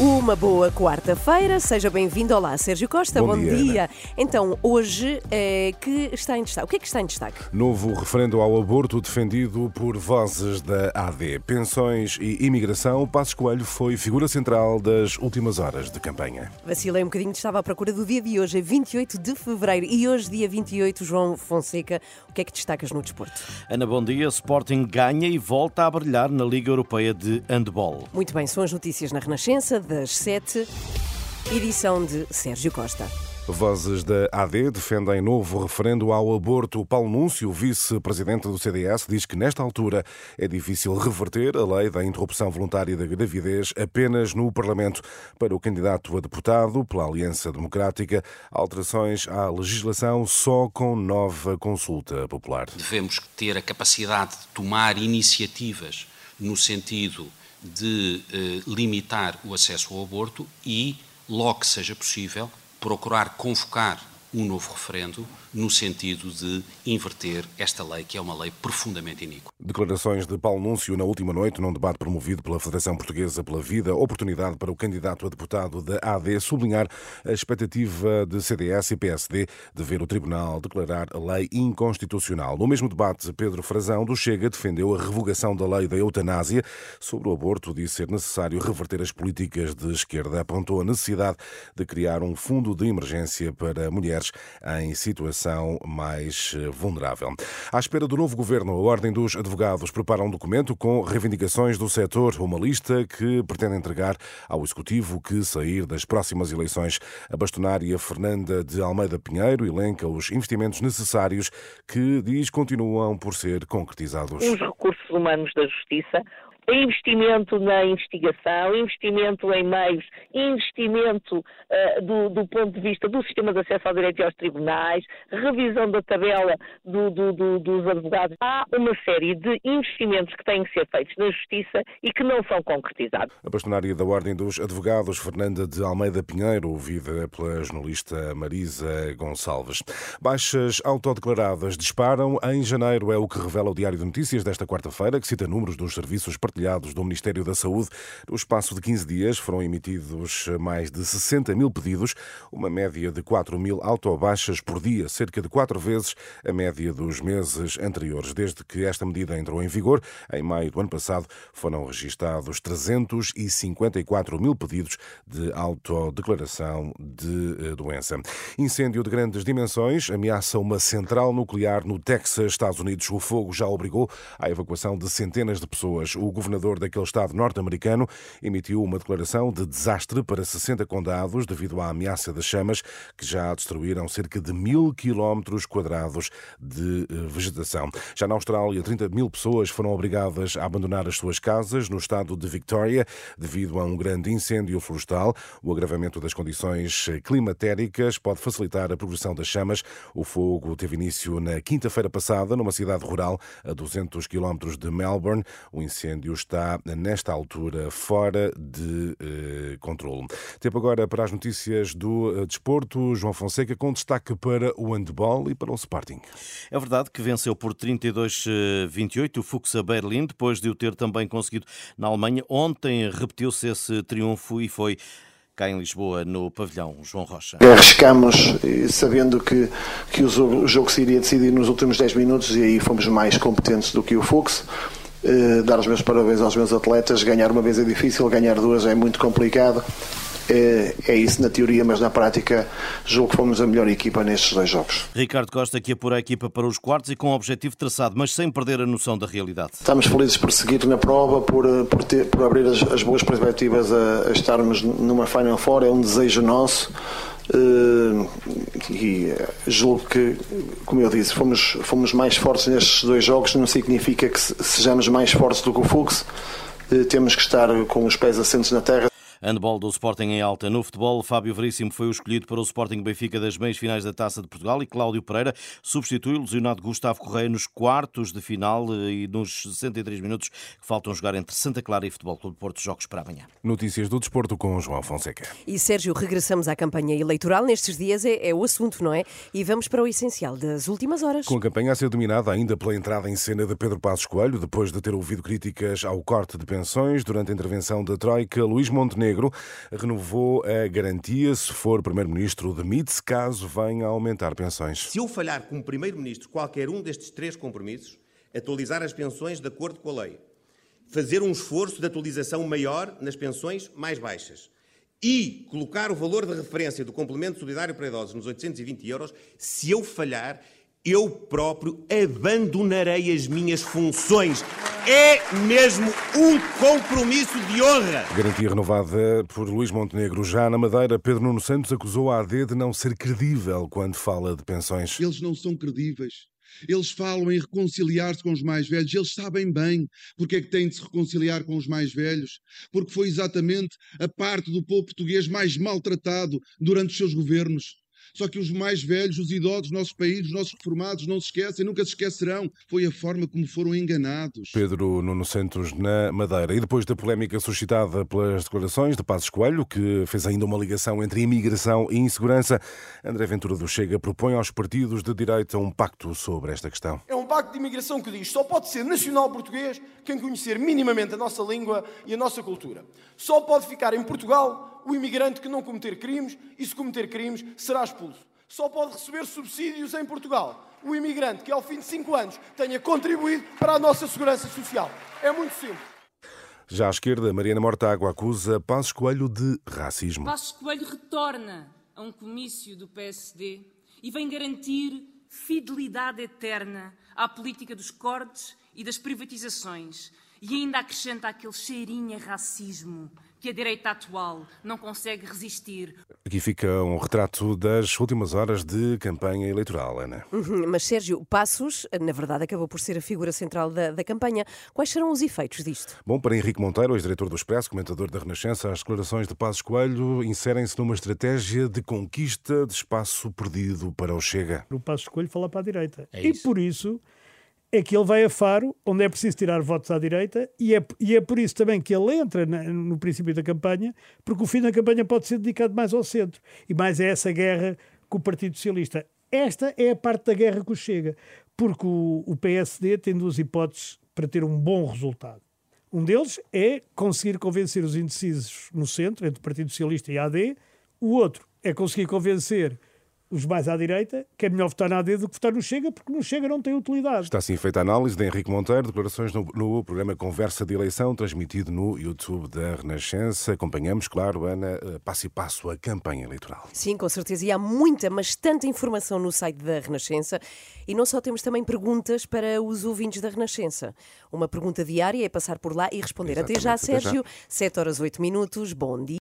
Uma boa quarta-feira, seja bem-vindo. Olá, Sérgio Costa, bom, Bom dia, dia. Então, hoje, eh, que está em destaque? O que é que está em destaque? Novo referendo ao aborto defendido por vozes da AD. Pensões e imigração, Passos Coelho foi figura central das últimas horas de campanha. Vacilei um bocadinho, estava à procura do dia de hoje, é 28 de fevereiro. E hoje, dia 28, João Fonseca, o que é que destacas no desporto? Ana, bom dia. Sporting ganha e volta a brilhar na Liga Europeia de Handball. Muito bem, são as notícias na Renascença, das 7, edição de Sérgio Costa. Vozes da AD defendem novo referendo ao aborto. Paulo Núncio, vice-presidente do CDS, diz que nesta altura é difícil reverter a lei da interrupção voluntária da gravidez apenas no Parlamento. Para o candidato a deputado pela Aliança Democrática, alterações à legislação só com nova consulta popular. Devemos ter a capacidade de tomar iniciativas no sentido de eh, limitar o acesso ao aborto e, logo que seja possível, procurar convocar um novo referendo no sentido de inverter esta lei, que é uma lei profundamente iníqua. Declarações de Paulo Núncio na última noite, num debate promovido pela Federação Portuguesa pela Vida, oportunidade para o candidato a deputado da AD sublinhar a expectativa de CDS e PSD de ver o Tribunal declarar a lei inconstitucional. No mesmo debate, Pedro Frazão do Chega defendeu a revogação da lei da eutanásia. Sobre o aborto, disse ser necessário reverter as políticas de esquerda. Apontou a necessidade de criar um fundo de emergência para mulheres em situação mais eh, vulnerável. À espera do novo governo, a Ordem dos Advogados prepara um documento com reivindicações do setor, uma lista que pretende entregar ao Executivo que sair das próximas eleições. A bastonária Fernanda de Almeida Pinheiro elenca os investimentos necessários que diz continuam por ser concretizados. os recursos humanos da justiça, investimento na investigação, investimento em meios, investimento eh, do, do ponto de vista do sistema de acesso ao direito e aos tribunais, revisão da tabela do- do- dos advogados. Há uma série de investimentos que têm que ser feitos na justiça e que não são concretizados. A bastonária da Ordem dos Advogados, Fernanda de Almeida Pinheiro, ouvida pela jornalista Marisa Gonçalves. Baixas autodeclaradas disparam em janeiro, é o que revela o Diário de Notícias desta quarta-feira, que cita números dos serviços partilhados do Ministério da Saúde. No espaço de 15 dias foram emitidos mais de 60 mil pedidos, uma média de 4 mil autobaixas por dia, cerca de quatro vezes a média dos meses anteriores. Desde que esta medida entrou em vigor, em maio do ano passado, foram registados 354 mil pedidos de autodeclaração de eh, doença. Incêndio de grandes dimensões ameaça uma central nuclear no Texas, Estados Unidos. O fogo já obrigou à evacuação de centenas de pessoas. O governador daquele estado norte-americano emitiu uma declaração de desastre para 60 condados devido à ameaça das chamas que já destruíram cerca de mil quilómetros quadrados de eh, vegetação. Já na Austrália, 30 mil pessoas foram obrigadas a abandonar as suas casas no estado de Victoria devido a um grande incêndio florestal. O agravamento das condições climatéricas pode facilitar a progressão das chamas. O fogo teve início na quinta-feira passada numa cidade rural a 200 quilómetros de Melbourne. O incêndio está, nesta altura, fora de eh, controle. Tempo agora para as notícias do eh, desporto. João Fonseca com destaque para o handball e para o Sporting. É verdade que venceu por 32-28 o Fuxa Berlim, depois de o ter também conseguido na Alemanha. Ontem repetiu-se esse triunfo e foi cá em Lisboa, no pavilhão João Rocha. Arriscamos eh, sabendo que, que o, jogo, o jogo se iria decidir nos últimos 10 minutos e aí fomos mais competentes do que o Fux. Eh, dar os meus parabéns aos meus atletas. Ganhar uma vez é difícil, ganhar duas é muito complicado. É, é isso na teoria, mas na prática julgo que fomos a melhor equipa nestes dois jogos. Ricardo Costa que apura a equipa para os quartos e com o objetivo traçado, mas sem perder a noção da realidade. Estamos felizes por seguir na prova, por, eh, por, ter, por abrir as, as boas perspectivas a, a estarmos numa Final Four, é um desejo nosso. Eh, e eh, julgo que, como eu disse, fomos, fomos mais fortes nestes dois jogos, não significa que se- sejamos mais fortes do que o Fux. Eh, Temos que estar com os pés assentos na terra. Handball do Sporting em alta. No futebol, Fábio Veríssimo foi o escolhido para o Sporting Benfica das meias finais da Taça de Portugal e Cláudio Pereira substitui o lesionado Gustavo Correia nos quartos de final eh, e nos 63 minutos que faltam jogar entre Santa Clara e Futebol Clube Porto. Jogos para amanhã. Notícias do desporto com João Fonseca. E Sérgio, regressamos à campanha eleitoral. Nestes dias é, é o assunto, não é? E vamos para o essencial das últimas horas. Com a campanha a ser dominada ainda pela entrada em cena de Pedro Passos Coelho, depois de ter ouvido críticas ao corte de pensões durante a intervenção da Troika, Luís Montenegro renovou a garantia se for Primeiro-Ministro demite-se caso venha a aumentar pensões. Se eu falhar como Primeiro-Ministro qualquer um destes três compromissos, atualizar as pensões de acordo com a lei, fazer um esforço de atualização maior nas pensões mais baixas e colocar o valor de referência do complemento solidário para idosos nos 820 euros, se eu falhar, eu próprio abandonarei as minhas funções. É mesmo um compromisso de honra. Garantia renovada por Luís Montenegro. Já na Madeira, Pedro Nuno Santos acusou a AD de não ser credível quando fala de pensões. Eles não são credíveis. Eles falam em reconciliar-se com os mais velhos, eles sabem bem porque é que têm de se reconciliar com os mais velhos, porque foi exatamente a parte do povo português mais maltratado durante os seus governos. Só que os mais velhos, os idosos dos nossos países, os nossos reformados, não se esquecem, nunca se esquecerão. Foi a forma como foram enganados. Pedro Nuno Santos na Madeira. E depois da polémica suscitada pelas declarações de Passos Coelho, que fez ainda uma ligação entre imigração e insegurança, André Ventura do Chega propõe aos partidos de direita um pacto sobre esta questão. É um pacto de imigração que diz só pode ser nacional português quem conhecer minimamente a nossa língua e a nossa cultura. Só pode ficar em Portugal o imigrante que não cometer crimes e, se cometer crimes, será expulso. Só pode receber subsídios em Portugal o imigrante que, ao fim de cinco anos, tenha contribuído para a nossa segurança social. É muito simples. Já à esquerda, Mariana Mortágua acusa Passos Coelho de racismo. Passos Coelho retorna a um comício do PSD e vem garantir fidelidade eterna à política dos cortes e das privatizações e ainda acrescenta aquele cheirinho a racismo que a direita atual não consegue resistir. Aqui fica um retrato das últimas horas de campanha eleitoral, Ana. Uhum, mas Sérgio Passos, na verdade, acabou por ser a figura central da, da campanha. Quais serão os efeitos disto? Bom, para Henrique Monteiro, ex-diretor do Expresso, comentador da Renascença, as declarações de Passos Coelho inserem-se numa estratégia de conquista de espaço perdido para o Chega. O Passos Coelho fala para a direita. É e por isso é que ele vai a Faro, onde é preciso tirar votos à direita, e é, e é por isso também que ele entra na, no princípio da campanha, porque o fim da campanha pode ser dedicado mais ao centro e mais a essa guerra com o Partido Socialista. Esta é a parte da guerra que o chega, porque o, o PSD tem duas hipóteses para ter um bom resultado. Um deles é conseguir convencer os indecisos no centro, entre o Partido Socialista e a AD, o outro é conseguir convencer os mais à direita, que é melhor votar na AD do que votar no Chega, porque no Chega não tem utilidade. Está assim feita a análise de Henrique Monteiro, declarações no, no, programa Conversa de Eleição, transmitido no YouTube da Renascença. Acompanhamos, claro, Ana, eh, passo e passo a campanha eleitoral. Sim, com certeza. E há muita, mas tanta informação no site da Renascença. E não só temos também perguntas para os ouvintes da Renascença. Uma pergunta diária é passar por lá e responder. Exatamente. Até já, Sérgio. Até já. 7 horas 8 minutos. Bom dia.